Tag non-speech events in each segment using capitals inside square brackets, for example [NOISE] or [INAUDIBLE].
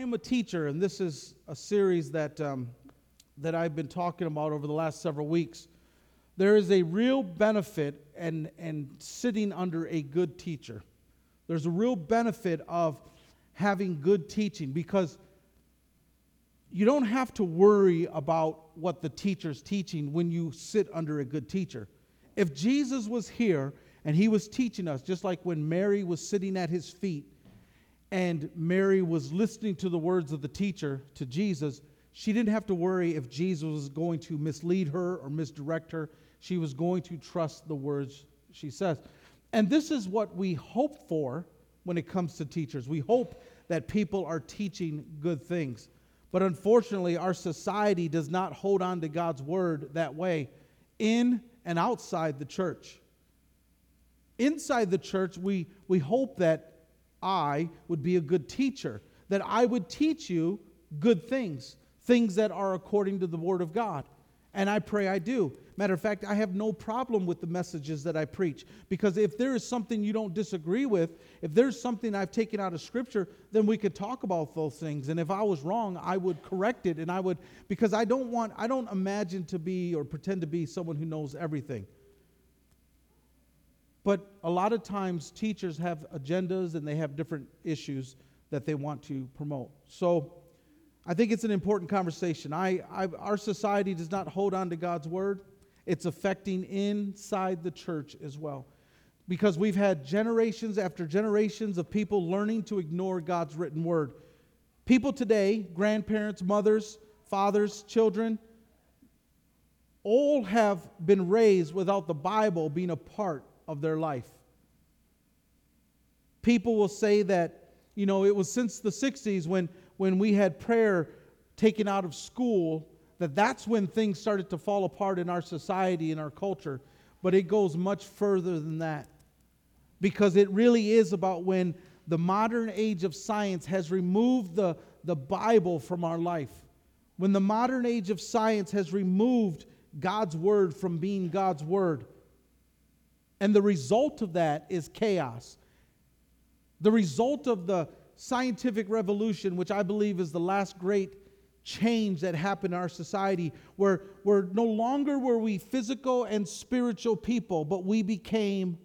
am a teacher, and this is a series that, um, that I've been talking about over the last several weeks, there is a real benefit and, and sitting under a good teacher. There's a real benefit of having good teaching because you don't have to worry about what the teacher's teaching when you sit under a good teacher. If Jesus was here and he was teaching us, just like when Mary was sitting at his feet and Mary was listening to the words of the teacher, to Jesus, she didn't have to worry if Jesus was going to mislead her or misdirect her. She was going to trust the words she says. And this is what we hope for when it comes to teachers. We hope that people are teaching good things. But unfortunately, our society does not hold on to God's word that way in and outside the church. Inside the church, we, we hope that I would be a good teacher, that I would teach you good things, things that are according to the word of God. And I pray I do. Matter of fact, I have no problem with the messages that I preach because if there is something you don't disagree with, if there's something I've taken out of Scripture, then we could talk about those things. And if I was wrong, I would correct it. And I would, because I don't want, I don't imagine to be or pretend to be someone who knows everything. But a lot of times, teachers have agendas and they have different issues that they want to promote. So, I think it's an important conversation. I, I, our society does not hold on to God's word, it's affecting inside the church as well. Because we've had generations after generations of people learning to ignore God's written word. People today, grandparents, mothers, fathers, children, all have been raised without the Bible being a part of their life. People will say that, you know, it was since the 60s when when we had prayer taken out of school that that's when things started to fall apart in our society and our culture but it goes much further than that because it really is about when the modern age of science has removed the, the bible from our life when the modern age of science has removed god's word from being god's word and the result of that is chaos the result of the scientific revolution, which I believe is the last great change that happened in our society, where, where no longer were we physical and spiritual people, but we became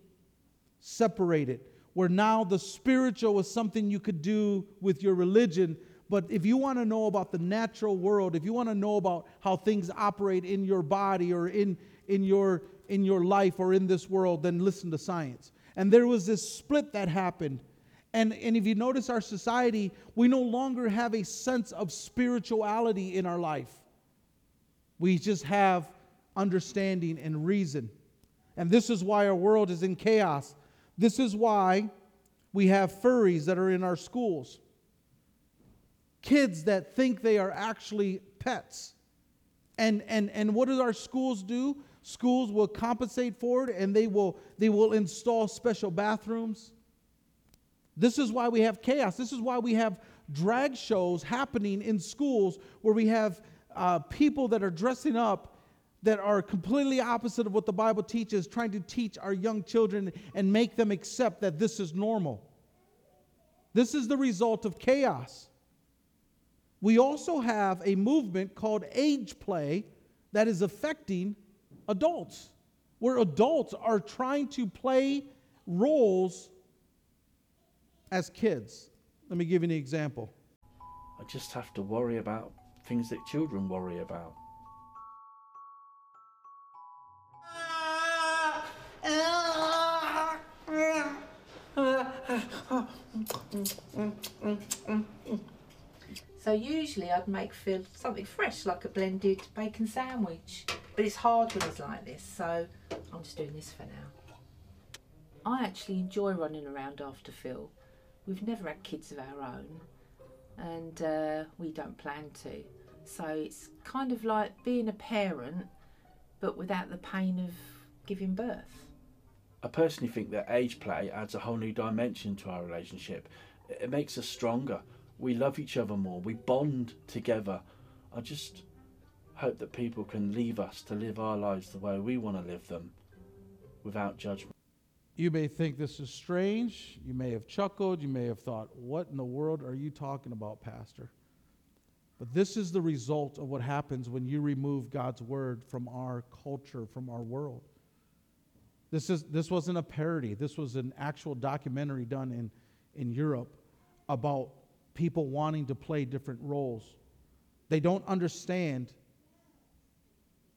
separated. Where now the spiritual was something you could do with your religion, but if you want to know about the natural world, if you want to know about how things operate in your body or in, in, your, in your life or in this world, then listen to science. And there was this split that happened and, and if you notice our society, we no longer have a sense of spirituality in our life. We just have understanding and reason. And this is why our world is in chaos. This is why we have furries that are in our schools. Kids that think they are actually pets. And, and, and what do our schools do? Schools will compensate for it and they will, they will install special bathrooms. This is why we have chaos. This is why we have drag shows happening in schools where we have uh, people that are dressing up that are completely opposite of what the Bible teaches, trying to teach our young children and make them accept that this is normal. This is the result of chaos. We also have a movement called age play that is affecting adults, where adults are trying to play roles as kids. Let me give you an example. I just have to worry about things that children worry about. [LAUGHS] So usually I'd make Phil something fresh like a blended bacon sandwich. But it's hard when it's like this, so I'm just doing this for now. I actually enjoy running around after Phil We've never had kids of our own, and uh, we don't plan to. So it's kind of like being a parent, but without the pain of giving birth. I personally think that age play adds a whole new dimension to our relationship. It makes us stronger. We love each other more. We bond together. I just hope that people can leave us to live our lives the way we want to live them without judgment. You may think this is strange. You may have chuckled. You may have thought, What in the world are you talking about, Pastor? But this is the result of what happens when you remove God's word from our culture, from our world. This, is, this wasn't a parody, this was an actual documentary done in, in Europe about people wanting to play different roles. They don't understand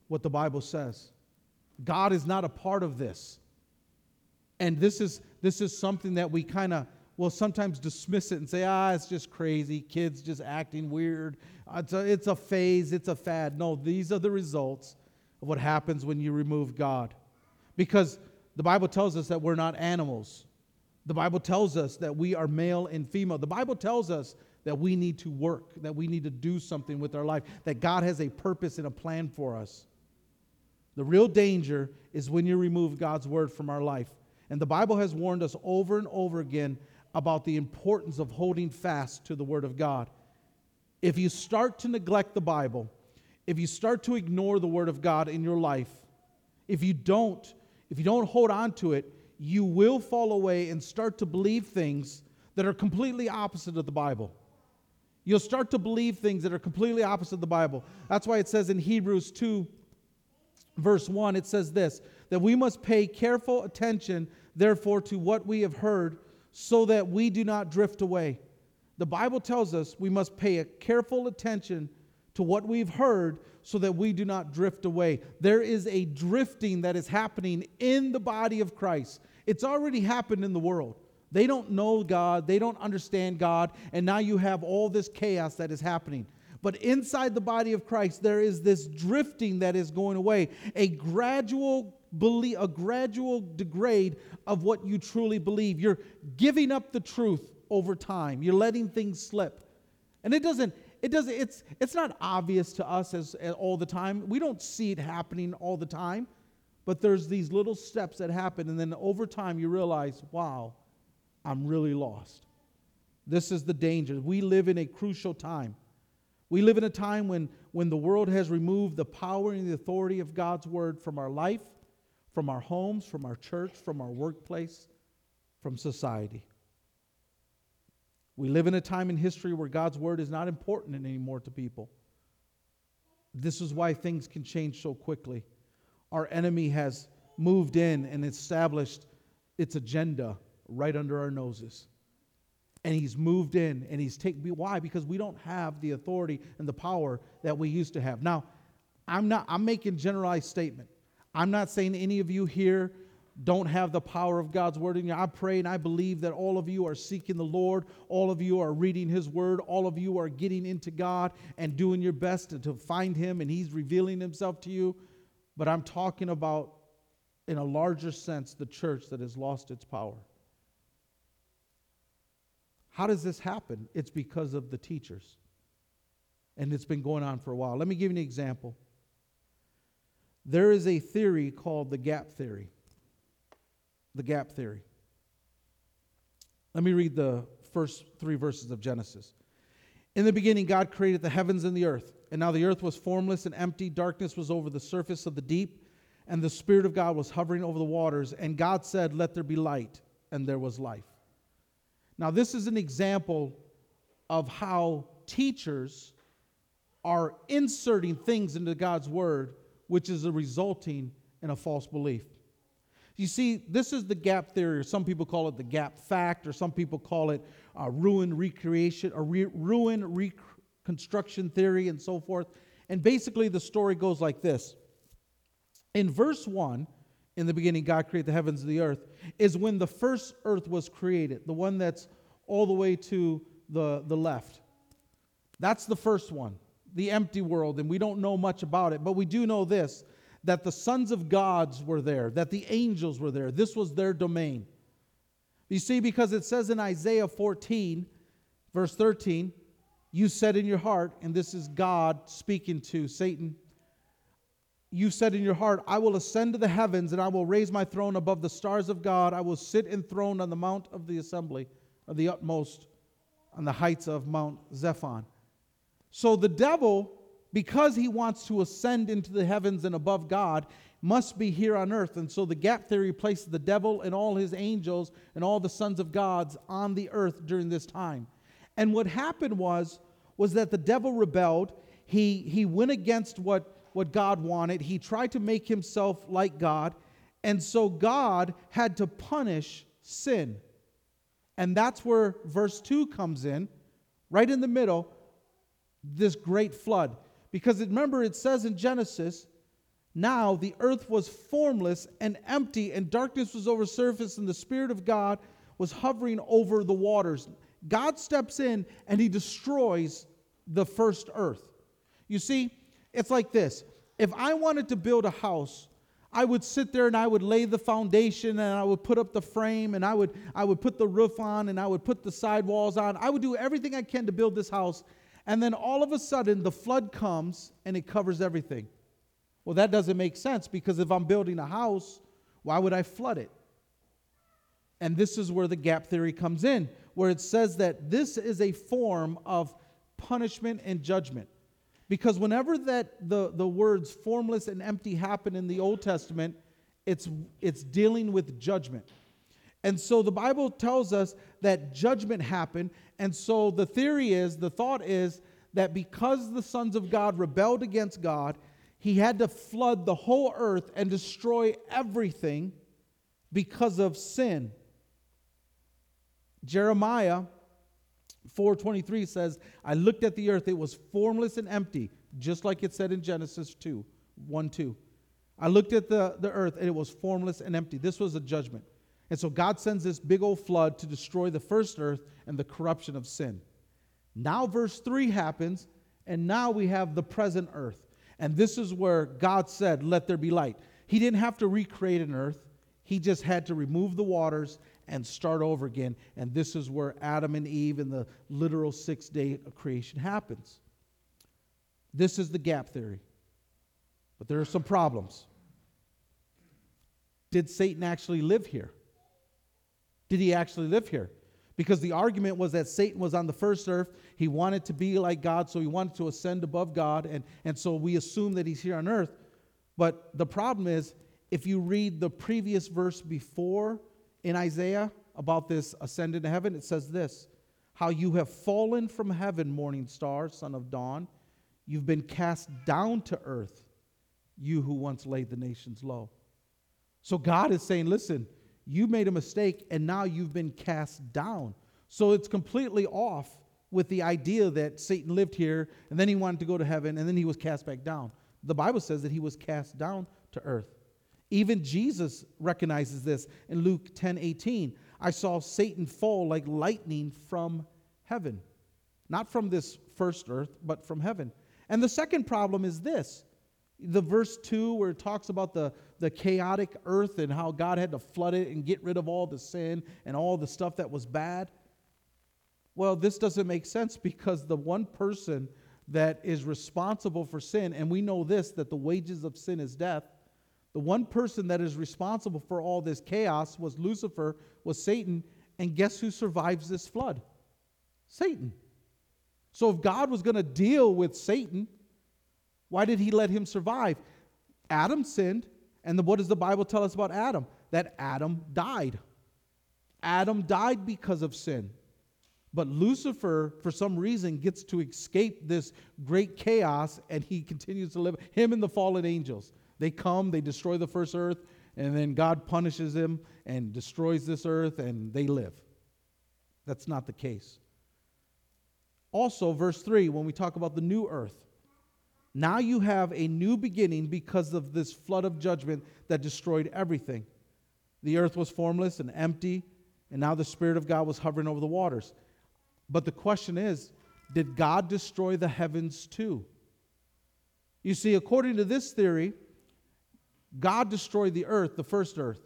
what the Bible says. God is not a part of this. And this is, this is something that we kind of will sometimes dismiss it and say, ah, it's just crazy. Kids just acting weird. It's a, it's a phase, it's a fad. No, these are the results of what happens when you remove God. Because the Bible tells us that we're not animals. The Bible tells us that we are male and female. The Bible tells us that we need to work, that we need to do something with our life, that God has a purpose and a plan for us. The real danger is when you remove God's word from our life. And the Bible has warned us over and over again about the importance of holding fast to the word of God. If you start to neglect the Bible, if you start to ignore the word of God in your life, if you don't, if you don't hold on to it, you will fall away and start to believe things that are completely opposite of the Bible. You'll start to believe things that are completely opposite of the Bible. That's why it says in Hebrews 2 verse 1, it says this that we must pay careful attention, therefore, to what we have heard, so that we do not drift away. The Bible tells us we must pay a careful attention to what we've heard so that we do not drift away. There is a drifting that is happening in the body of Christ. It's already happened in the world. They don't know God, they don't understand God, and now you have all this chaos that is happening. But inside the body of Christ, there is this drifting that is going away, a gradual believe, a gradual degrade of what you truly believe. You're giving up the truth over time. You're letting things slip. And it doesn't, it doesn't, it's it's not obvious to us as, as all the time. We don't see it happening all the time. But there's these little steps that happen, and then over time you realize, wow, I'm really lost. This is the danger. We live in a crucial time. We live in a time when, when the world has removed the power and the authority of God's word from our life, from our homes, from our church, from our workplace, from society. We live in a time in history where God's word is not important anymore to people. This is why things can change so quickly. Our enemy has moved in and established its agenda right under our noses and he's moved in and he's taken why because we don't have the authority and the power that we used to have now i'm not i'm making generalized statement i'm not saying any of you here don't have the power of god's word in you i pray and i believe that all of you are seeking the lord all of you are reading his word all of you are getting into god and doing your best to, find him and he's revealing himself to you but i'm talking about in a larger sense the church that has lost its power how does this happen? It's because of the teachers. And it's been going on for a while. Let me give you an example. There is a theory called the gap theory. The gap theory. Let me read the first three verses of Genesis. In the beginning, God created the heavens and the earth. And now the earth was formless and empty. Darkness was over the surface of the deep. And the Spirit of God was hovering over the waters. And God said, Let there be light. And there was life. Now, this is an example of how teachers are inserting things into God's word, which is resulting in a false belief. You see, this is the gap theory, or some people call it the gap fact, or some people call it uh, ruin recreation, or re- ruin reconstruction theory, and so forth. And basically, the story goes like this. In verse 1, in the beginning, God created the heavens and the earth, is when the first earth was created, the one that's all the way to the, the left. That's the first one, the empty world, and we don't know much about it, but we do know this that the sons of gods were there, that the angels were there. This was their domain. You see, because it says in Isaiah 14, verse 13, you said in your heart, and this is God speaking to Satan you said in your heart, I will ascend to the heavens and I will raise my throne above the stars of God. I will sit enthroned on the mount of the assembly of the utmost on the heights of Mount Zaphon. So the devil because he wants to ascend into the heavens and above God, must be here on earth. And so the gap theory places the devil and all his angels and all the sons of gods on the earth during this time. And what happened was was that the devil rebelled. He he went against what what God wanted. He tried to make himself like God. And so God had to punish sin. And that's where verse 2 comes in, right in the middle, this great flood. Because remember, it says in Genesis, now the earth was formless and empty, and darkness was over surface, and the Spirit of God was hovering over the waters. God steps in and he destroys the first earth. You see, it's like this if I wanted to build a house, I would sit there and I would lay the foundation and I would put up the frame and I would I would put the roof on and I would put the sidewalls on. I would do everything I can to build this house. And then all of a sudden the flood comes and it covers everything. Well, that doesn't make sense because if I'm building a house, why would I flood it? And this is where the gap theory comes in, where it says that this is a form of punishment and judgment. Because whenever that the, the words formless and empty happen in the Old Testament, it's, it's dealing with judgment. And so the Bible tells us that judgment happened. And so the theory is, the thought is, that because the sons of God rebelled against God, he had to flood the whole earth and destroy everything because of sin. Jeremiah 4:23 says, "I looked at the earth; it was formless and empty, just like it said in Genesis 2, 1, 2. I looked at the, the earth, and it was formless and empty. This was a judgment. And so God sends this big old flood to destroy the first earth and the corruption of sin. Now, verse 3 happens, and now we have the present earth. And this is where God said, Let there be light. He didn't have to recreate an earth, He just had to remove the waters and start over again. And this is where Adam and Eve in the literal six day creation happens. This is the gap theory. But there are some problems. Did Satan actually live here? Did he actually live here? Because the argument was that Satan was on the first earth. He wanted to be like God, so he wanted to ascend above God. And, and so we assume that he's here on earth. But the problem is, if you read the previous verse before in Isaiah about this ascend into heaven, it says this How you have fallen from heaven, morning star, son of dawn. You've been cast down to earth, you who once laid the nations low. So God is saying, Listen, you made a mistake and now you've been cast down. So it's completely off with the idea that Satan lived here and then he wanted to go to heaven and then he was cast back down. The Bible says that he was cast down to earth. Even Jesus recognizes this in Luke 10 18. I saw Satan fall like lightning from heaven. Not from this first earth, but from heaven. And the second problem is this the verse 2 where it talks about the, the chaotic earth and how God had to flood it and get rid of all the sin and all the stuff that was bad. Well, this doesn't make sense because the one person that is responsible for sin, and we know this that the wages of sin is death, the one person that is responsible for all this chaos was Lucifer, was Satan. And guess who survives this flood? Satan. So if God was going to deal with Satan, why did he let him survive? Adam sinned. And the, what does the Bible tell us about Adam? That Adam died. Adam died because of sin. But Lucifer, for some reason, gets to escape this great chaos and he continues to live, him and the fallen angels. They come, they destroy the first earth, and then God punishes them and destroys this earth, and they live. That's not the case. Also, verse 3, when we talk about the new earth, now you have a new beginning because of this flood of judgment that destroyed everything. The earth was formless and empty, and now the Spirit of God was hovering over the waters. But the question is did God destroy the heavens too? You see, according to this theory, God destroyed the earth, the first earth.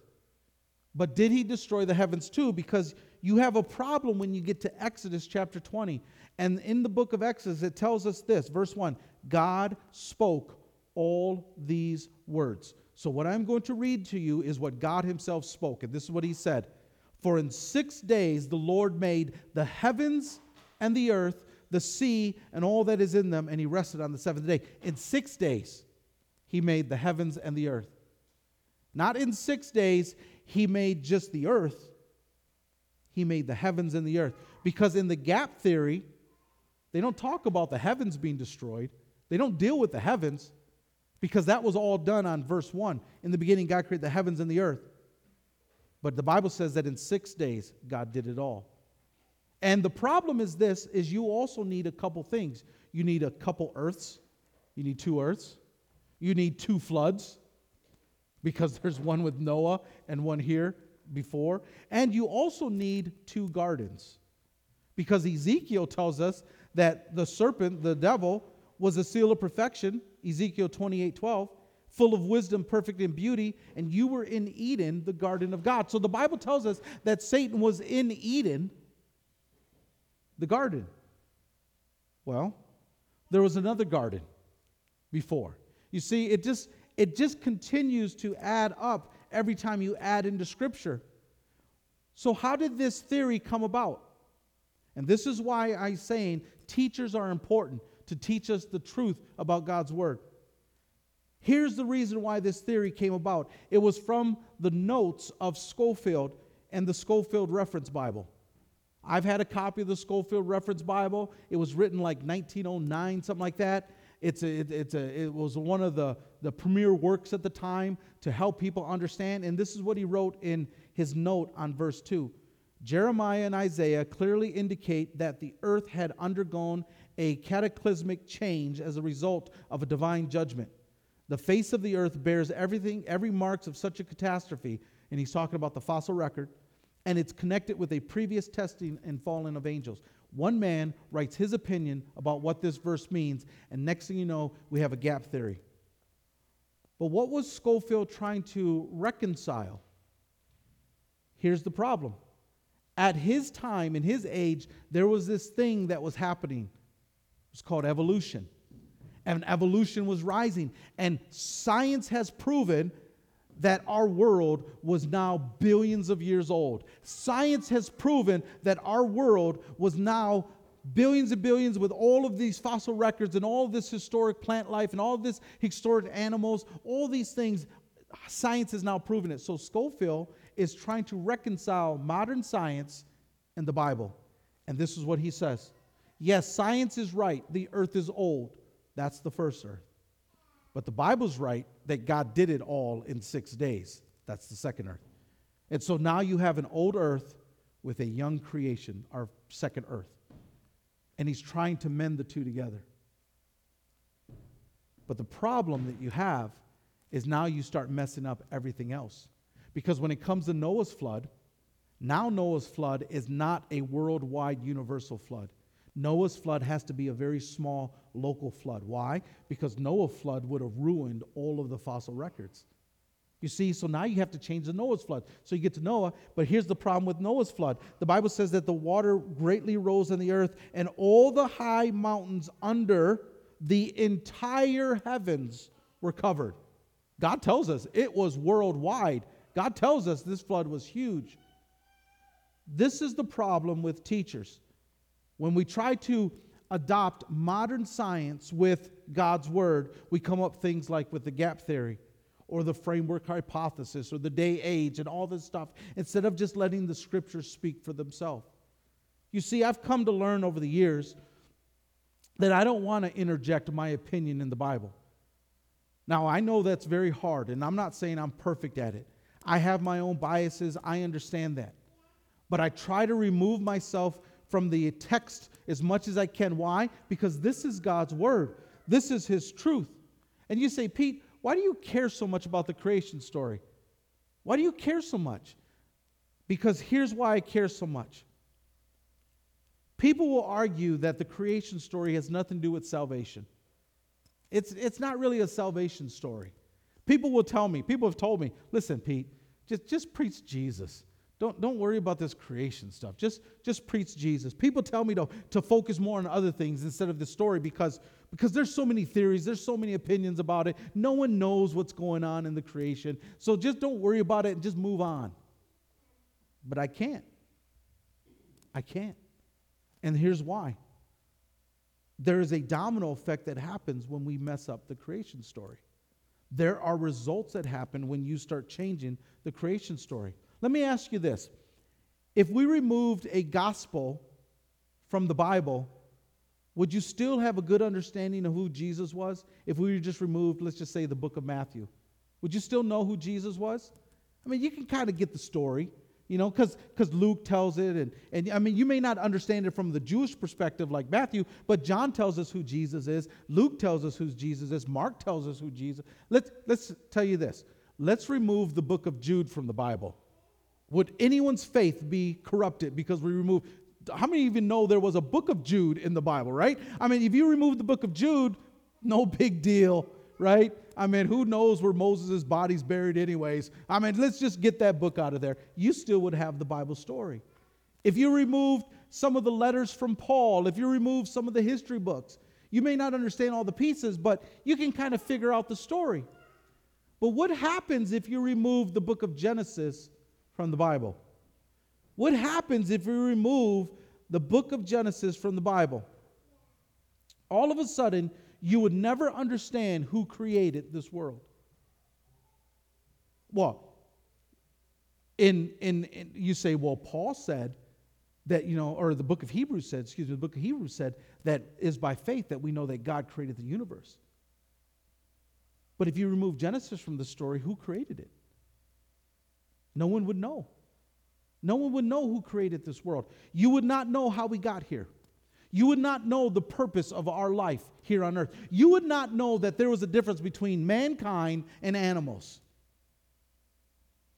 But did he destroy the heavens too? Because you have a problem when you get to Exodus chapter 20. And in the book of Exodus, it tells us this verse 1 God spoke all these words. So, what I'm going to read to you is what God Himself spoke. And this is what He said For in six days the Lord made the heavens and the earth, the sea and all that is in them, and he rested on the seventh day. In six days, he made the heavens and the earth. Not in six days, he made just the earth, he made the heavens and the earth. Because in the gap theory, they don't talk about the heavens being destroyed, they don't deal with the heavens because that was all done on verse 1. In the beginning, God created the heavens and the earth. But the Bible says that in six days, God did it all. And the problem is this is you also need a couple things. You need a couple earths. You need two earths. You need two floods because [LAUGHS] there's one with Noah and one here before. And you also need two gardens because Ezekiel tells us that the serpent, the devil, was a seal of perfection, Ezekiel 28 12, full of wisdom, perfect in beauty, and you were in Eden, the garden of God. So the Bible tells us that Satan was in Eden, the garden. Well, there was another garden before. You see, it just it just continues to add up every time you add into scripture. So how did this theory come about? And this is why I'm saying teachers are important to teach us the truth about God's Word. Here's the reason why this theory came about it was from the notes of Scofield and the Scofield Reference Bible. I've had a copy of the Scofield Reference Bible. It was written like 1909, something like that. It's a, it, it's a, it was one of the, the premier works at the time to help people understand. And this is what he wrote in his note on verse 2. Jeremiah and Isaiah clearly indicate that the earth had undergone a cataclysmic change as a result of a divine judgment. The face of the earth bears everything, every marks of such a catastrophe, and he's talking about the fossil record, and it's connected with a previous testing and falling of angels. One man writes his opinion about what this verse means, and next thing you know, we have a gap theory. But what was Scofield trying to reconcile? Here's the problem. At his time, in his age, there was this thing that was happening. It was called evolution. And evolution was rising. And science has proven that our world was now billions of years old. Science has proven that our world was now billions and billions with all of these fossil records and all this historic plant life and all this historic animals, all these things. Science has now proven it. So Scofield is trying to reconcile modern science and the Bible. And this is what he says Yes, science is right. The earth is old. That's the first earth. But the Bible's right that God did it all in six days. That's the second earth. And so now you have an old earth with a young creation, our second earth. And he's trying to mend the two together. But the problem that you have is now you start messing up everything else. Because when it comes to Noah's flood, now Noah's flood is not a worldwide universal flood. Noah's flood has to be a very small local flood. Why? Because Noah's flood would have ruined all of the fossil records. You see, so now you have to change the Noah's flood. So you get to Noah, but here's the problem with Noah's flood. The Bible says that the water greatly rose in the earth, and all the high mountains under the entire heavens were covered. God tells us it was worldwide. God tells us this flood was huge. This is the problem with teachers. When we try to adopt modern science with God's word, we come up things like with the gap theory or the framework hypothesis or the day age and all this stuff instead of just letting the scriptures speak for themselves. You see, I've come to learn over the years that I don't want to interject my opinion in the Bible. Now, I know that's very hard, and I'm not saying I'm perfect at it. I have my own biases, I understand that. But I try to remove myself from the text as much as I can. Why? Because this is God's word, this is His truth. And you say, Pete, why do you care so much about the creation story? Why do you care so much? Because here's why I care so much. People will argue that the creation story has nothing to do with salvation. It's, it's not really a salvation story. People will tell me, people have told me, listen, Pete, just, just preach Jesus. Don't, don't worry about this creation stuff. Just, just preach Jesus. People tell me to, to focus more on other things instead of the story because, because there's so many theories, there's so many opinions about it. No one knows what's going on in the creation. So just don't worry about it and just move on. But I can't. I can't. And here's why. there is a domino effect that happens when we mess up the creation story. There are results that happen when you start changing the creation story. Let me ask you this if we removed a gospel from the Bible, would you still have a good understanding of who Jesus was if we just removed, let's just say, the book of Matthew? Would you still know who Jesus was? I mean, you can kind of get the story, you know, because Luke tells it. And, and I mean, you may not understand it from the Jewish perspective like Matthew, but John tells us who Jesus is. Luke tells us who Jesus is. Mark tells us who Jesus Let's, let's tell you this. Let's remove the book of Jude from the Bible. Would anyone's faith be corrupted because we remove how many even know there was a book of Jude in the Bible, right? I mean, if you remove the book of Jude, no big deal, right? I mean, who knows where Moses' body's buried, anyways? I mean, let's just get that book out of there. You still would have the Bible story. If you removed some of the letters from Paul, if you removed some of the history books, you may not understand all the pieces, but you can kind of figure out the story. But what happens if you remove the book of Genesis from the Bible? What happens if we remove the book of Genesis from the Bible? All of a sudden, you would never understand who created this world. Well, in, in, in, you say, well, Paul said that, you know, or the book of Hebrews said, excuse me, the book of Hebrews said that is by faith that we know that God created the universe. But if you remove Genesis from the story, who created it? No one would know. No one would know who created this world. You would not know how we got here. You would not know the purpose of our life here on earth. You would not know that there was a difference between mankind and animals.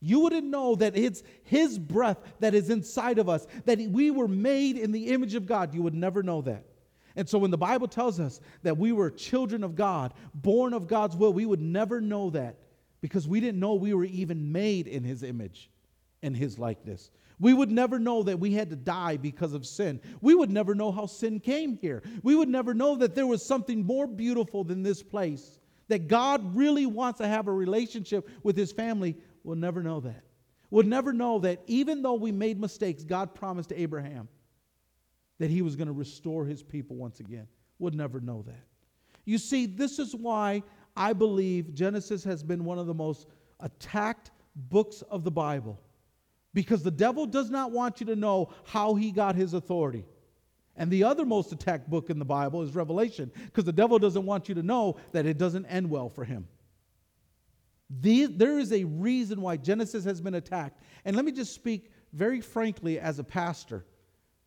You wouldn't know that it's His breath that is inside of us, that we were made in the image of God. You would never know that. And so when the Bible tells us that we were children of God, born of God's will, we would never know that because we didn't know we were even made in His image and his likeness. We would never know that we had to die because of sin. We would never know how sin came here. We would never know that there was something more beautiful than this place. That God really wants to have a relationship with his family. We'll never know that. We'll never know that even though we made mistakes, God promised Abraham that he was going to restore his people once again. We'll never know that. You see, this is why I believe Genesis has been one of the most attacked books of the Bible because the devil does not want you to know how he got his authority. And the other most attacked book in the Bible is Revelation, because the devil doesn't want you to know that it doesn't end well for him. The, there is a reason why Genesis has been attacked. And let me just speak very frankly as a pastor,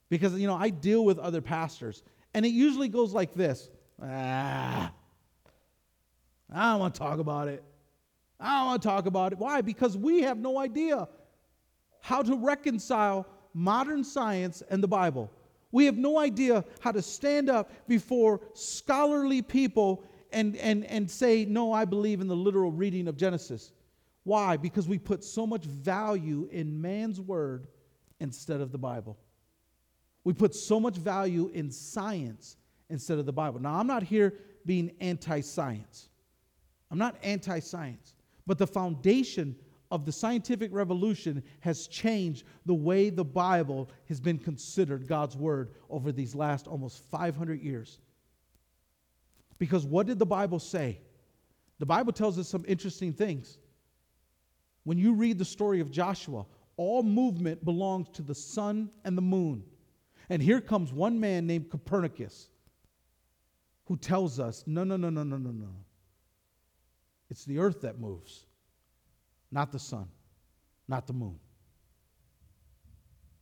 because you know I deal with other pastors, and it usually goes like this: Ah, I don't want to talk about it. I don't want to talk about it. Why? Because we have no idea how to reconcile modern science and the Bible. We have no idea how to stand up before scholarly people and, and, and say, No, I believe in the literal reading of Genesis. Why? Because we put so much value in man's word instead of the Bible. We put so much value in science instead of the Bible. Now, I'm not here being anti science. I'm not anti science. But the foundation of the scientific revolution has changed the way the Bible has been considered God's Word over these last almost 500 years. Because what did the Bible say? The Bible tells us some interesting things. When you read the story of Joshua, all movement belongs to the sun and the moon. And here comes one man named Copernicus who tells us no, no, no, no, no, no, no. It's the earth that moves not the sun, not the moon.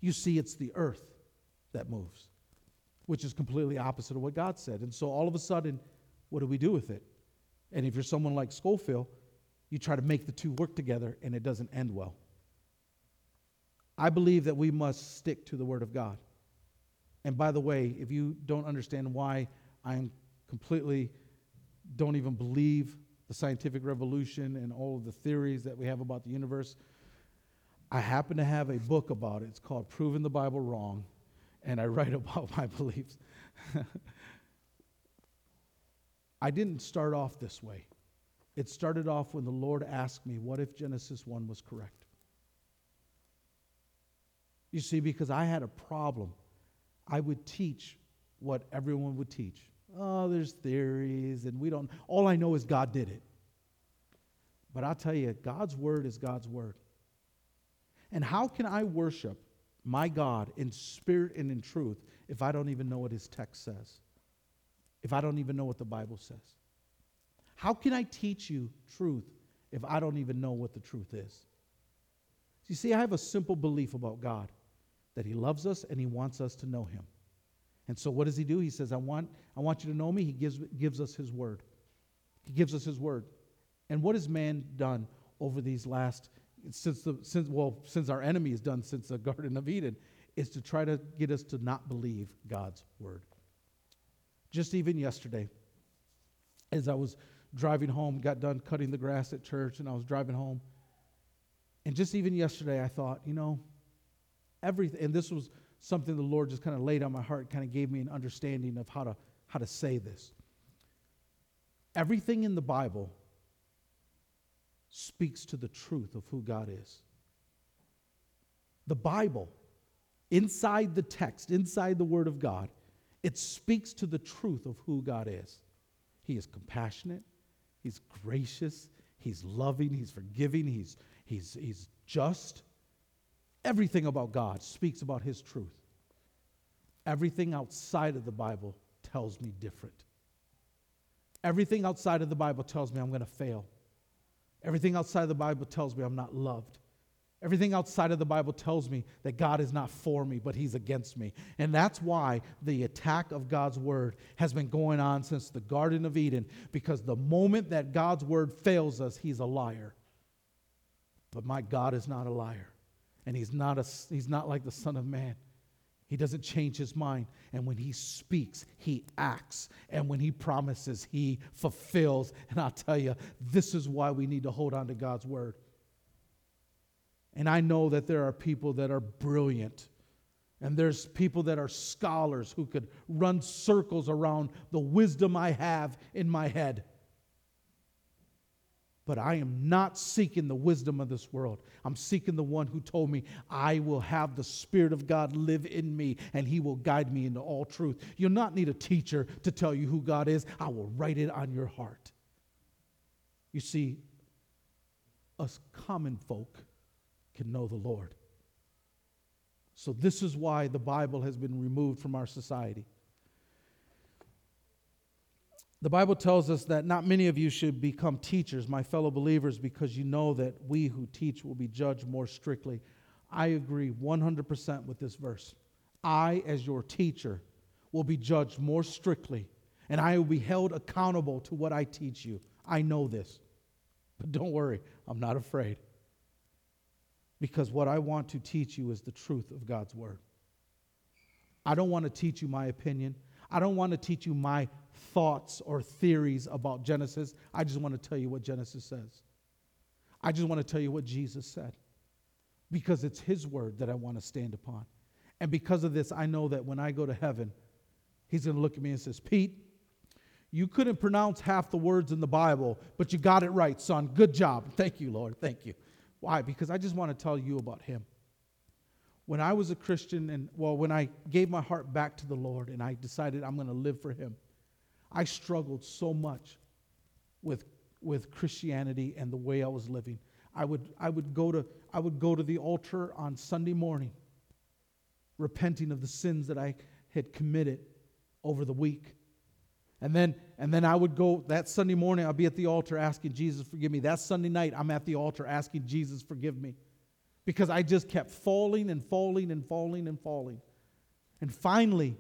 You see, it's the earth that moves, which is completely opposite of what God said. And so all of a sudden, what do we do with it? And if you're someone like Scofield, you try to make the two work together and it doesn't end well. I believe that we must stick to the Word of God. And by the way, if you don't understand why I'm completely don't even believe the scientific revolution and all of the theories that we have about the universe. I happen to have a book about it. It's called Proving the Bible Wrong, and I [LAUGHS] write about my beliefs. [LAUGHS] I didn't start off this way. It started off when the Lord asked me, What if Genesis 1 was correct? You see, because I had a problem. I would teach what everyone would teach. Oh, there's theories and we don't, all I know is God did it. But I'll tell you, God's word is God's word. And how can I worship my God in spirit and in truth if I don't even know what his text says? If I don't even know what the Bible says? How can I teach you truth if I don't even know what the truth is? You see, I have a simple belief about God that he loves us and he wants us to know him. And so what does he do? He says, I want, I want you to know me. He gives, gives us his word. He gives us his word. And what has man done over these last, since, the, since, well, since our enemy has done since the [LAUGHS] Garden of Eden, is to try to get us to not believe God's word. Just even yesterday, as I was driving home, got done cutting the grass at church, and I was driving home. And just even yesterday, I thought, you know, everything, and this was something the Lord just kind of laid on my heart, kind of gave me an understanding of how to, how to say this. Everything in the Bible speaks to the truth of who God is. The Bible, inside the text, inside the Word of God, it speaks to the truth of who God is. He is compassionate, He's gracious, He's loving, He's forgiving, He's, he's, he's just. Everything about God speaks about His truth. Everything outside of the Bible tells me different. Everything outside of the Bible tells me I'm going to fail. Everything outside of the Bible tells me I'm not loved. Everything outside of the Bible tells me that God is not for me, but He's against me. And that's why the attack of God's Word has been going on since the Garden of Eden, because the moment that God's Word fails us, He's a liar. But my God is not a liar. And He's not, a, he's not like the Son of Man. He doesn't change his mind. And when he speaks, he acts. And when he promises, he fulfills. And I'll tell you, this is why we need to hold on to God's word. And I know that there are people that are brilliant. And there's people that are scholars who could run circles around the wisdom I have in my head. But I am not seeking the wisdom of this world. I'm seeking the one who told me, I will have the Spirit of God live in me and he will guide me into all truth. You'll not need a teacher to tell you who God is. I will write it on your heart. You see, us common folk can know the Lord. So, this is why the Bible has been removed from our society. The Bible tells us that not many of you should become teachers, my fellow believers, because you know that we who teach will be judged more strictly. I agree 100% with this verse. I, as your teacher, will be judged more strictly, and I will be held accountable to what I teach you. I know this. But don't worry, I'm not afraid because what I want to teach you is the truth of God's word. I don't want to teach you my opinion. I don't want to teach you my thoughts or theories about Genesis. I just want to tell you what Genesis says. I just want to tell you what Jesus said because it's his word that I want to stand upon. And because of this, I know that when I go to heaven, he's going to look at me and says, "Pete, you couldn't pronounce half the words in the Bible, but you got it right, son. Good job. Thank you, Lord. Thank you." Why? Because I just want to tell you about him. When I was a Christian, and well, when I gave my heart back to the Lord and I decided I'm going to live for him, I struggled so much with, with Christianity and the way I was living. I would, I, would go to, I would go to the altar on Sunday morning, repenting of the sins that I had committed over the week. And then, and then I would go that Sunday morning, I'd be at the altar asking Jesus, forgive me. That Sunday night, I'm at the altar asking Jesus, forgive me. Because I just kept falling and falling and falling and falling. And finally,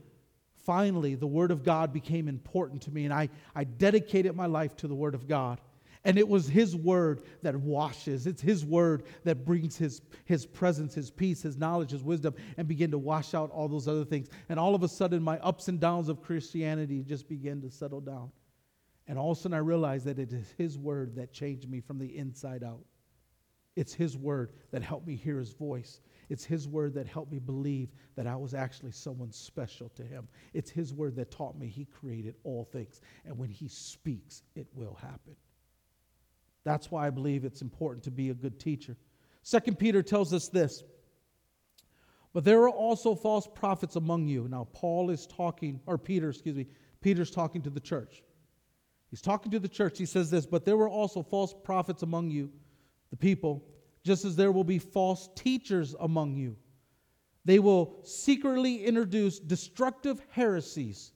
finally, the Word of God became important to me, and I, I dedicated my life to the Word of God. And it was His Word that washes. It's His Word that brings His, His presence, His peace, His knowledge, His wisdom, and begin to wash out all those other things. And all of a sudden, my ups and downs of Christianity just began to settle down. And all of a sudden, I realized that it is His Word that changed me from the inside out. It's His Word that helped me hear His voice. It's His Word that helped me believe that I was actually someone special to Him. It's His Word that taught me He created all things. And when He speaks, it will happen. That's why I believe it's important to be a good teacher. Second Peter tells us this. But there are also false prophets among you. Now, Paul is talking, or Peter, excuse me, Peter's talking to the church. He's talking to the church. He says this, but there were also false prophets among you, the people, just as there will be false teachers among you. They will secretly introduce destructive heresies.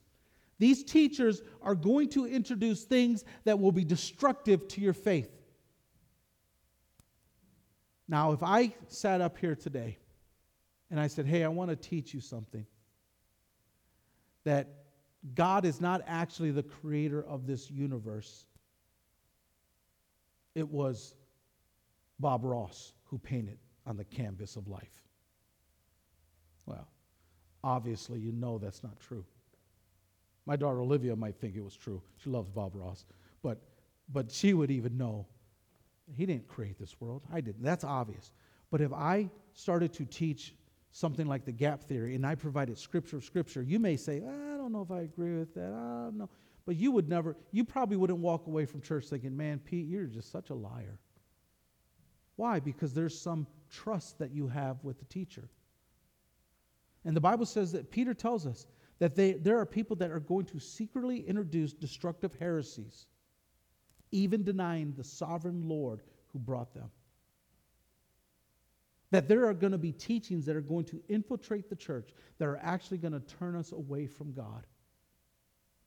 These teachers are going to introduce things that will be destructive to your faith. Now, if I sat up here today and I said, Hey, I want to teach you something, that God is not actually the creator of this universe, it was Bob Ross who painted on the canvas of life. Well, obviously, you know that's not true. My daughter Olivia might think it was true. She loves Bob Ross. But, but she would even know he didn't create this world. I didn't. That's obvious. But if I started to teach something like the gap theory and I provided scripture scripture, you may say, I don't know if I agree with that. I don't know. But you would never, you probably wouldn't walk away from church thinking, man, Pete, you're just such a liar. Why? Because there's some trust that you have with the teacher. And the Bible says that Peter tells us that they, there are people that are going to secretly introduce destructive heresies, even denying the sovereign Lord who brought them. That there are going to be teachings that are going to infiltrate the church that are actually going to turn us away from God.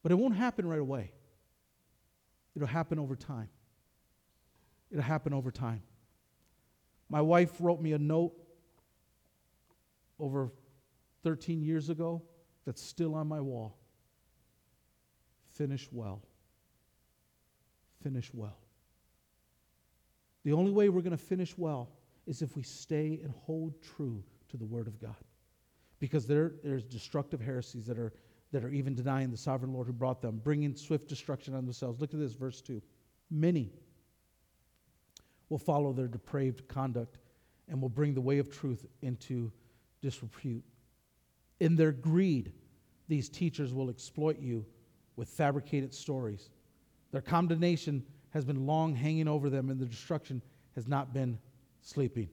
But it won't happen right away, it'll happen over time. It'll happen over time. My wife wrote me a note over 13 years ago that's still on my wall. Finish well. Finish well. The only way we're going to finish well is if we stay and hold true to the Word of God. Because there, there's destructive heresies that are, that are even denying the sovereign Lord who brought them, bringing swift destruction on themselves. Look at this, verse 2. Many will follow their depraved conduct and will bring the way of truth into disrepute. In their greed, these teachers will exploit you with fabricated stories. Their condemnation has been long hanging over them, and the destruction has not been sleeping.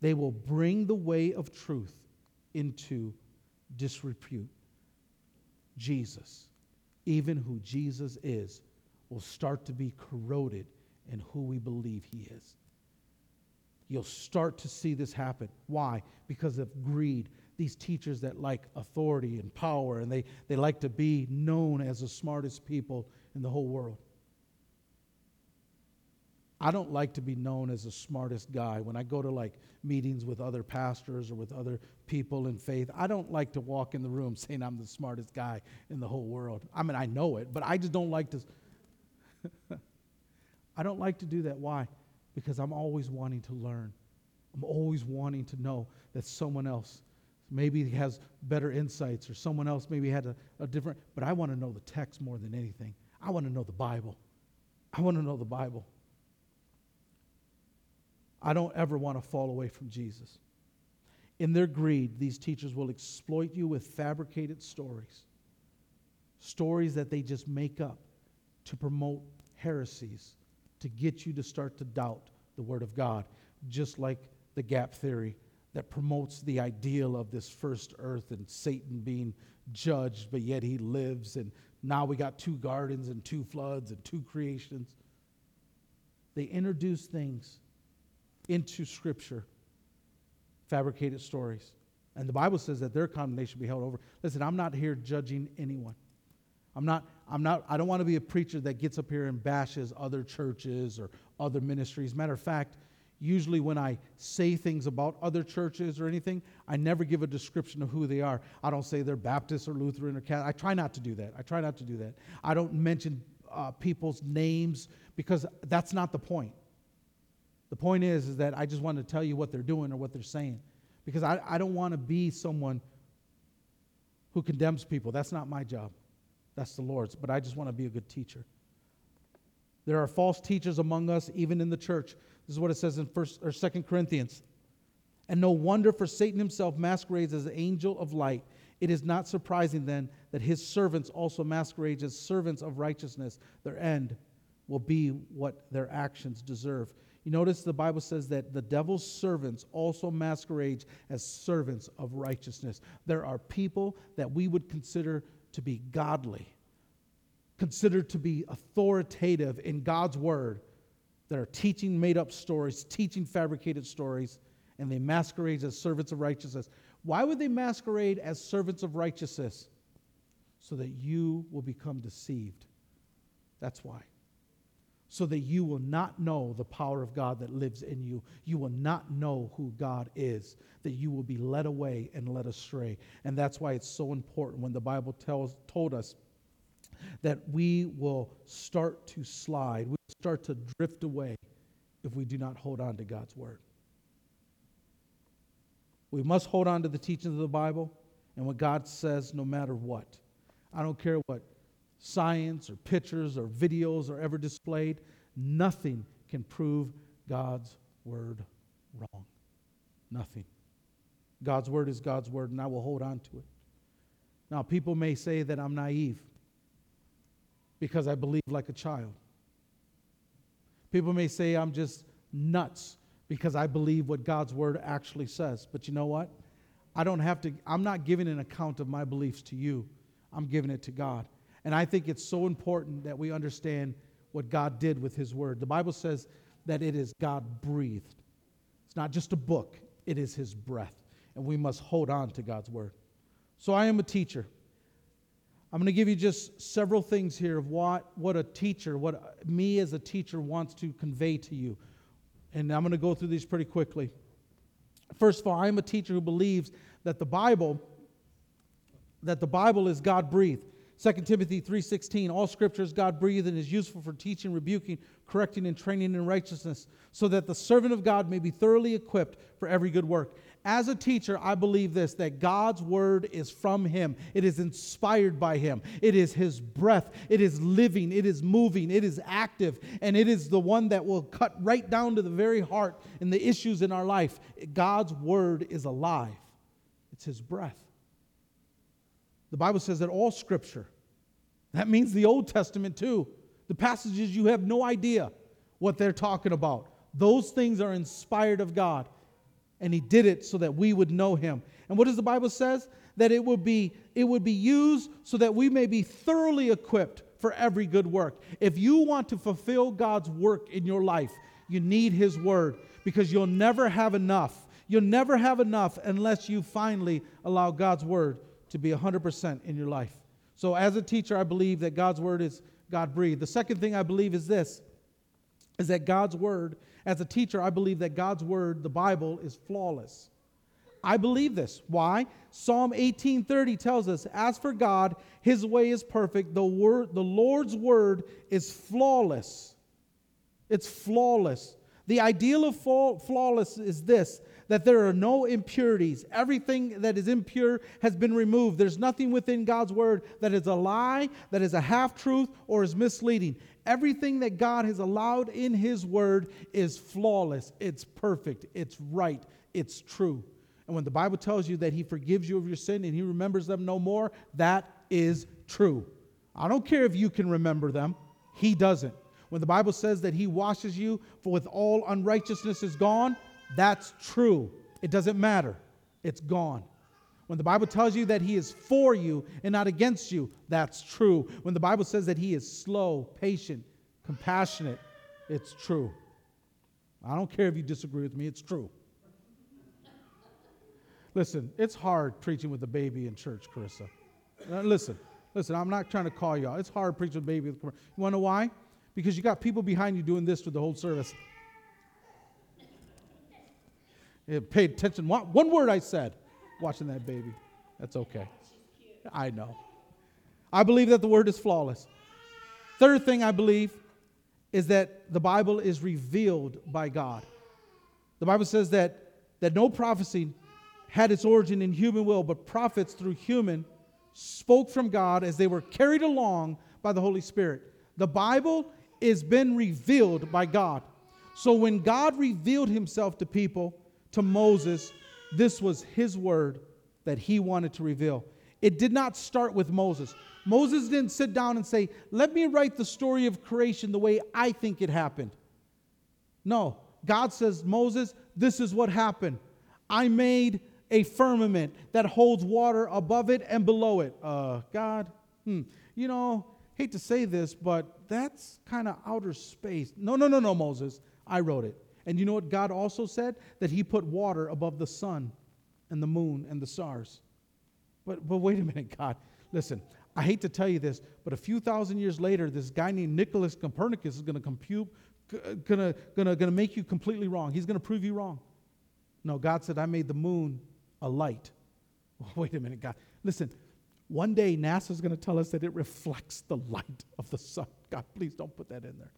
They will bring the way of truth into disrepute. Jesus, even who Jesus is, will start to be corroded in who we believe he is. You'll start to see this happen. Why? Because of greed. These teachers that like authority and power, and they, they like to be known as the smartest people in the whole world. I don't like to be known as the smartest guy. When I go to like meetings with other pastors or with other people in faith, I don't like to walk in the room [LAUGHS] saying I'm the smartest guy in the whole world. I mean, I know it, but I just don't like to. [LAUGHS] I don't like to do that. Why? Because I'm always wanting to learn. I'm always wanting to know that someone else maybe has better insights or someone else maybe had a, a different, but I want to know the text more than anything. I want to know the Bible. I want to know the Bible. I don't ever want to fall away from Jesus. In their greed, these teachers will exploit you with fabricated stories. Stories that they just make up to promote heresies, to get you to start to doubt the Word of God, just like the gap theory that promotes the ideal of this first earth and Satan being judged, but yet he lives. And now we got two gardens and two floods and two creations. They introduce things into Scripture fabricated stories. And the Bible says that their condemnation be held over. Listen, I'm not here judging anyone. I'm not, I'm not, I don't want to be a preacher that gets up here and bashes other churches or other ministries. Matter of fact, usually when I say things about other churches or anything, I never give a description of who they are. I don't say they're Baptist or Lutheran or Catholic. I try not to do that. I try not to do that. I don't mention uh, people's names because that's not the point. The point is, is that I just want to tell you what they're doing or what they're saying. Because I, I don't want to be someone who condemns people. That's not my job. That's the Lord's. But I just want to be a good teacher. There are false teachers among us, even in the church. This is what it says in First or Second Corinthians. And no wonder, for Satan himself masquerades as an angel of light. It is not surprising then that his servants also masquerade as servants of righteousness. Their end will be what their actions deserve. You notice the Bible says that the devil's servants also masquerade as servants of righteousness. There are people that we would consider to be godly, considered to be authoritative in God's word that are teaching made up stories, teaching fabricated stories, and they masquerade as servants of righteousness. Why would they masquerade as servants of righteousness? So that you will become deceived. That's why. So that you will not know the power of God that lives in you. You will not know who God is, that you will be led away and led astray. And that's why it's so important when the Bible tells, told us that we will start to slide, we start to drift away if we do not hold on to God's word. We must hold on to the teachings of the Bible and what God says no matter what. I don't care what science or pictures or videos are ever displayed, nothing can prove God's word wrong. Nothing. God's word is God's word, and I will hold on to it. Now, people may say that I'm naive because I believe like a child. People may say I'm just nuts because I believe what God's word actually says. But you know what? I don't have to, I'm not giving an account of my beliefs to you, I'm giving it to God. And I think it's so important that we understand what God did with His Word. The Bible says that it is God breathed. It's not just a book, it is His breath. And we must hold on to God's Word. So I am a teacher. I'm going to give you just several things here of what, what a teacher, what me as a teacher wants to convey to you. And I'm going to go through these pretty quickly. First of all, I'm a teacher who believes that the Bible that the Bible is God breathed. 2 Timothy 3:16 All scripture is God breathed and is useful for teaching, rebuking, correcting and training in righteousness, so that the servant of God may be thoroughly equipped for every good work. As a teacher, I believe this that God's word is from him. It is inspired by him. It is his breath. It is living, it is moving, it is active, and it is the one that will cut right down to the very heart in the issues in our life. God's word is alive. It's his breath. The Bible says that all scripture, that means the Old Testament too, the passages you have no idea what they're talking about. Those things are inspired of God. And he did it so that we would know him. And what does the Bible says? That it would be it would be used so that we may be thoroughly equipped for every good work. If you want to fulfill God's work in your life, you need his word because you'll never have enough. You'll never have enough unless you finally allow God's word to be 100% in your life. So, as a teacher, I believe that God's word is God breathed. The second thing I believe is this is that God's word, as a teacher, I believe that God's word, the Bible, is flawless. I believe this. Why? Psalm 18:30 tells us, "As for God, his way is perfect. The word the Lord's word is flawless." It's flawless. The ideal of flawless is this that there are no impurities. Everything that is impure has been removed. There's nothing within God's word that is a lie, that is a half truth, or is misleading. Everything that God has allowed in His word is flawless, it's perfect, it's right, it's true. And when the Bible tells you that He forgives you of your sin and He remembers them no more, that is true. I don't care if you can remember them, He doesn't. When the Bible says that He washes you, for with all unrighteousness is gone, that's true. It doesn't matter, it's gone. When the Bible tells you that He is for you and not against you, that's true. When the Bible says that He is slow, patient, compassionate, it's true. I don't care if you disagree with me, it's true. Listen, it's hard preaching with a baby in church, Carissa. Listen, listen, I'm not trying to call out. It's hard preaching with a baby. You want to know why? Because you got people behind you doing this for the whole service. It paid attention. One word I said, watching that baby. That's okay. I know. I believe that the word is flawless. Third thing I believe is that the Bible is revealed by God. The Bible says that, that no prophecy had its origin in human will, but prophets through human spoke from God as they were carried along by the Holy Spirit. The Bible is been revealed by God. So when God revealed himself to people, to Moses, this was his word that he wanted to reveal. It did not start with Moses. Moses didn't sit down and say, Let me write the story of creation the way I think it happened. No, God says, Moses, this is what happened. I made a firmament that holds water above it and below it. Uh, God, hmm, you know, hate to say this, but that's kind of outer space. No, no, no, no, Moses. I wrote it. And you know what God also said? That He put water above the sun and the moon and the stars. But, but wait a minute, God. Listen, I hate to tell you this, but a few thousand years later, this guy named Nicholas Copernicus is going to compute, gonna, gonna make you completely wrong. He's going to prove you wrong. No, God said, I made the moon a light. [LAUGHS] Wait a minute, God. Listen, one day NASA's going to tell us that it reflects the light of the sun. God, please don't put that in there.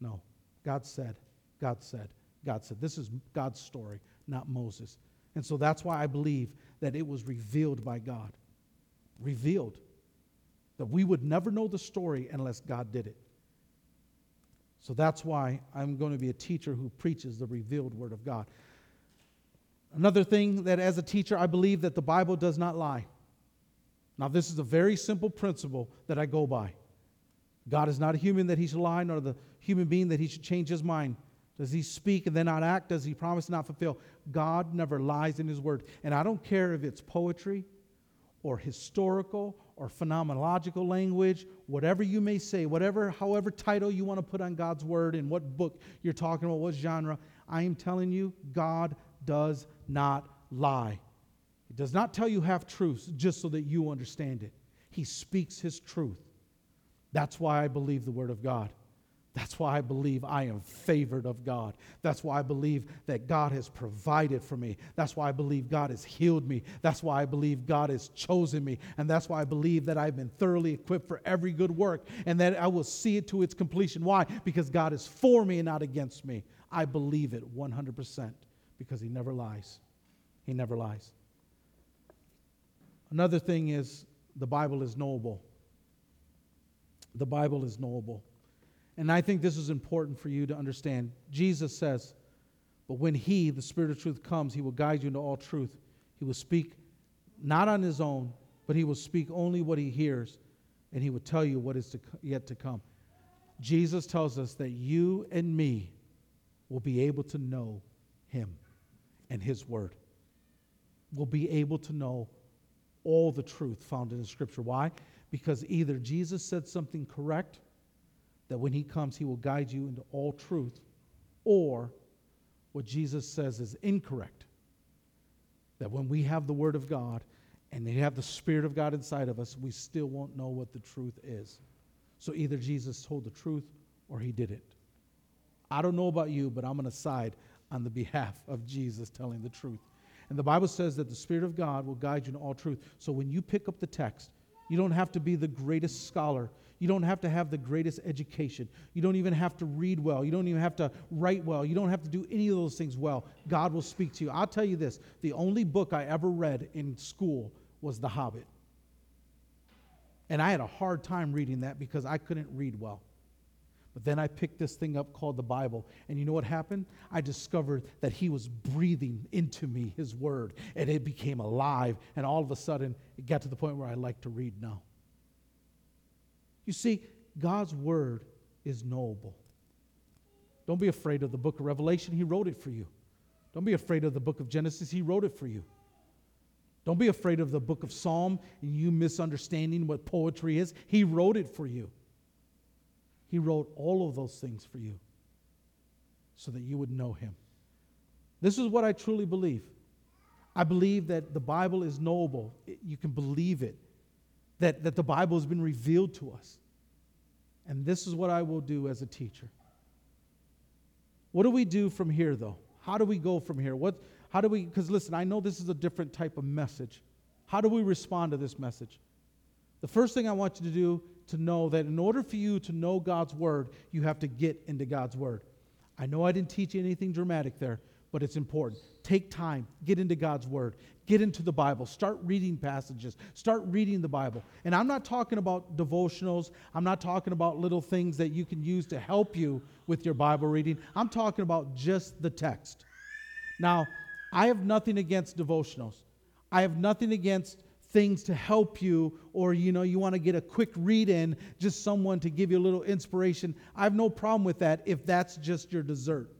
No, God said, God said, God said. This is God's story, not Moses. And so that's why I believe that it was revealed by God. Revealed. That we would never know the story unless God did it. So that's why I'm going to be a teacher who preaches the revealed Word of God. Another thing that as a teacher, I believe that the Bible does not lie. Now, this is a very simple principle that I go by. God is not a human that he should lie, nor the human being that he should change his mind. Does he speak and then not act? Does he promise and not fulfill? God never lies in his word. And I don't care if it's poetry or historical or phenomenological language, whatever you may say, whatever, however title you want to put on God's word and what book you're talking about, what genre, I am telling you, God does not lie. He does not tell you half truths just so that you understand it. He speaks his truth. That's why I believe the word of God. That's why I believe I am favored of God. That's why I believe that God has provided for me. That's why I believe God has healed me. That's why I believe God has chosen me. And that's why I believe that I've been thoroughly equipped for every good work and that I will see it to its completion. Why? Because God is for me and not against me. I believe it 100% because He never lies. He never lies. Another thing is the Bible is knowable. The Bible is knowable. And I think this is important for you to understand. Jesus says, But when He, the Spirit of truth, comes, He will guide you into all truth. He will speak not on His own, but He will speak only what He hears, and He will tell you what is to, yet to come. Jesus tells us that you and me will be able to know Him and His Word. We'll be able to know all the truth found in the Scripture. Why? Because either Jesus said something correct that when he comes, he will guide you into all truth, or what Jesus says is incorrect. That when we have the Word of God and we have the Spirit of God inside of us, we still won't know what the truth is. So either Jesus told the truth or he didn't. I don't know about you, but I'm going to side on the behalf of Jesus telling the truth. And the Bible says that the Spirit of God will guide you in all truth. So when you pick up the text, you don't have to be the greatest scholar. You don't have to have the greatest education. You don't even have to read well. You don't even have to write well. You don't have to do any of those things well. God will speak to you. I'll tell you this the only book I ever read in school was The Hobbit. And I had a hard time reading that because I couldn't read well. But then I picked this thing up called the Bible. And you know what happened? I discovered that He was breathing into me His Word, and it became alive. And all of a sudden, it got to the point where I like to read now. You see, God's Word is knowable. Don't be afraid of the book of Revelation, He wrote it for you. Don't be afraid of the book of Genesis, He wrote it for you. Don't be afraid of the book of Psalm and you misunderstanding what poetry is. He wrote it for you. He wrote all of those things for you so that you would know Him. This is what I truly believe. I believe that the Bible is knowable. You can believe it, that, that the Bible has been revealed to us. And this is what I will do as a teacher. What do we do from here, though? How do we go from here? What, how do we, because listen, I know this is a different type of message. How do we respond to this message? The first thing I want you to do to know that in order for you to know God's word, you have to get into God's word. I know I didn't teach you anything dramatic there, but it's important. Take time, get into God's word, get into the Bible, start reading passages, start reading the Bible. And I'm not talking about devotionals, I'm not talking about little things that you can use to help you with your Bible reading. I'm talking about just the text. Now, I have nothing against devotionals. I have nothing against things to help you or you know you want to get a quick read in just someone to give you a little inspiration i have no problem with that if that's just your dessert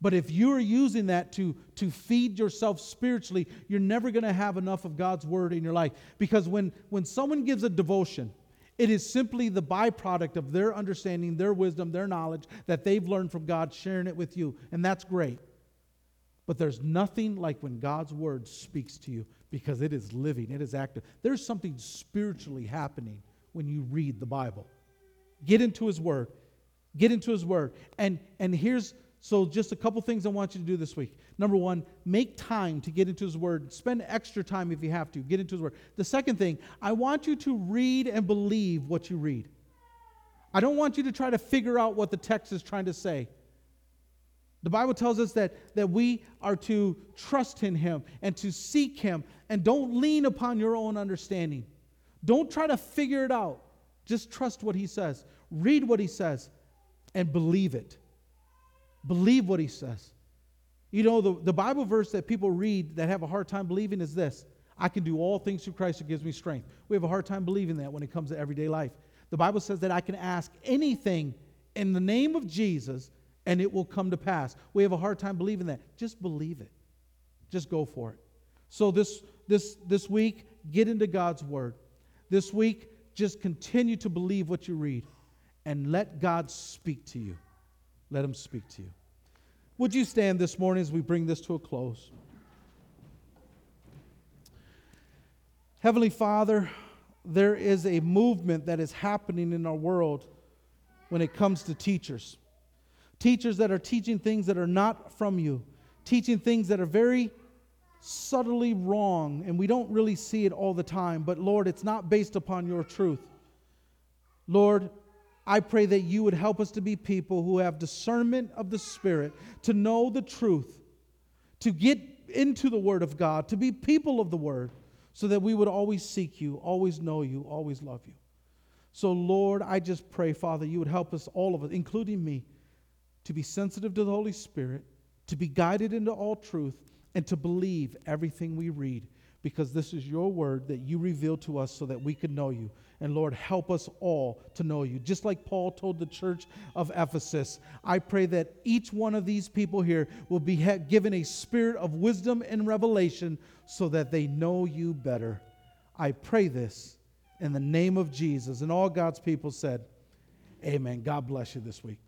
but if you're using that to, to feed yourself spiritually you're never going to have enough of god's word in your life because when, when someone gives a devotion It is simply the byproduct of their understanding, their wisdom, their knowledge that they've learned from God, sharing it with you. And that's great. But there's nothing like when God's word speaks to you because it is living, it is active. There's something spiritually happening when you read the Bible. Get into his word. Get into his word. And and here's so just a couple things I want you to do this week. Number 1, make time to get into his word. Spend extra time if you have to. Get into his word. The second thing, I want you to read and believe what you read. I don't want you to try to figure out what the text is trying to say. The Bible tells us that, that we are to trust in Him and to seek Him and don't lean upon your own understanding. Don't try to figure it out. Just trust what He says. Read what He says and believe it. Believe what He says. You know, the, the Bible verse that people read that have a hard time believing is this I can do all things through Christ who gives me strength. We have a hard time believing that when it comes to everyday life. The Bible says that I can ask anything in the name of Jesus and it will come to pass. We have a hard time believing that. Just believe it. Just go for it. So this this this week, get into God's word. This week, just continue to believe what you read and let God speak to you. Let him speak to you. Would you stand this morning as we bring this to a close? Heavenly Father, there is a movement that is happening in our world when it comes to teachers. Teachers that are teaching things that are not from you, teaching things that are very subtly wrong, and we don't really see it all the time. But Lord, it's not based upon your truth. Lord, I pray that you would help us to be people who have discernment of the Spirit, to know the truth, to get into the Word of God, to be people of the Word, so that we would always seek you, always know you, always love you. So, Lord, I just pray, Father, you would help us, all of us, including me, to be sensitive to the Holy Spirit, to be guided into all truth, and to believe everything we read, because this is your word that you revealed to us so that we could know you. And Lord, help us all to know you. Just like Paul told the church of Ephesus, I pray that each one of these people here will be given a spirit of wisdom and revelation so that they know you better. I pray this in the name of Jesus. And all God's people said, Amen. God bless you this week.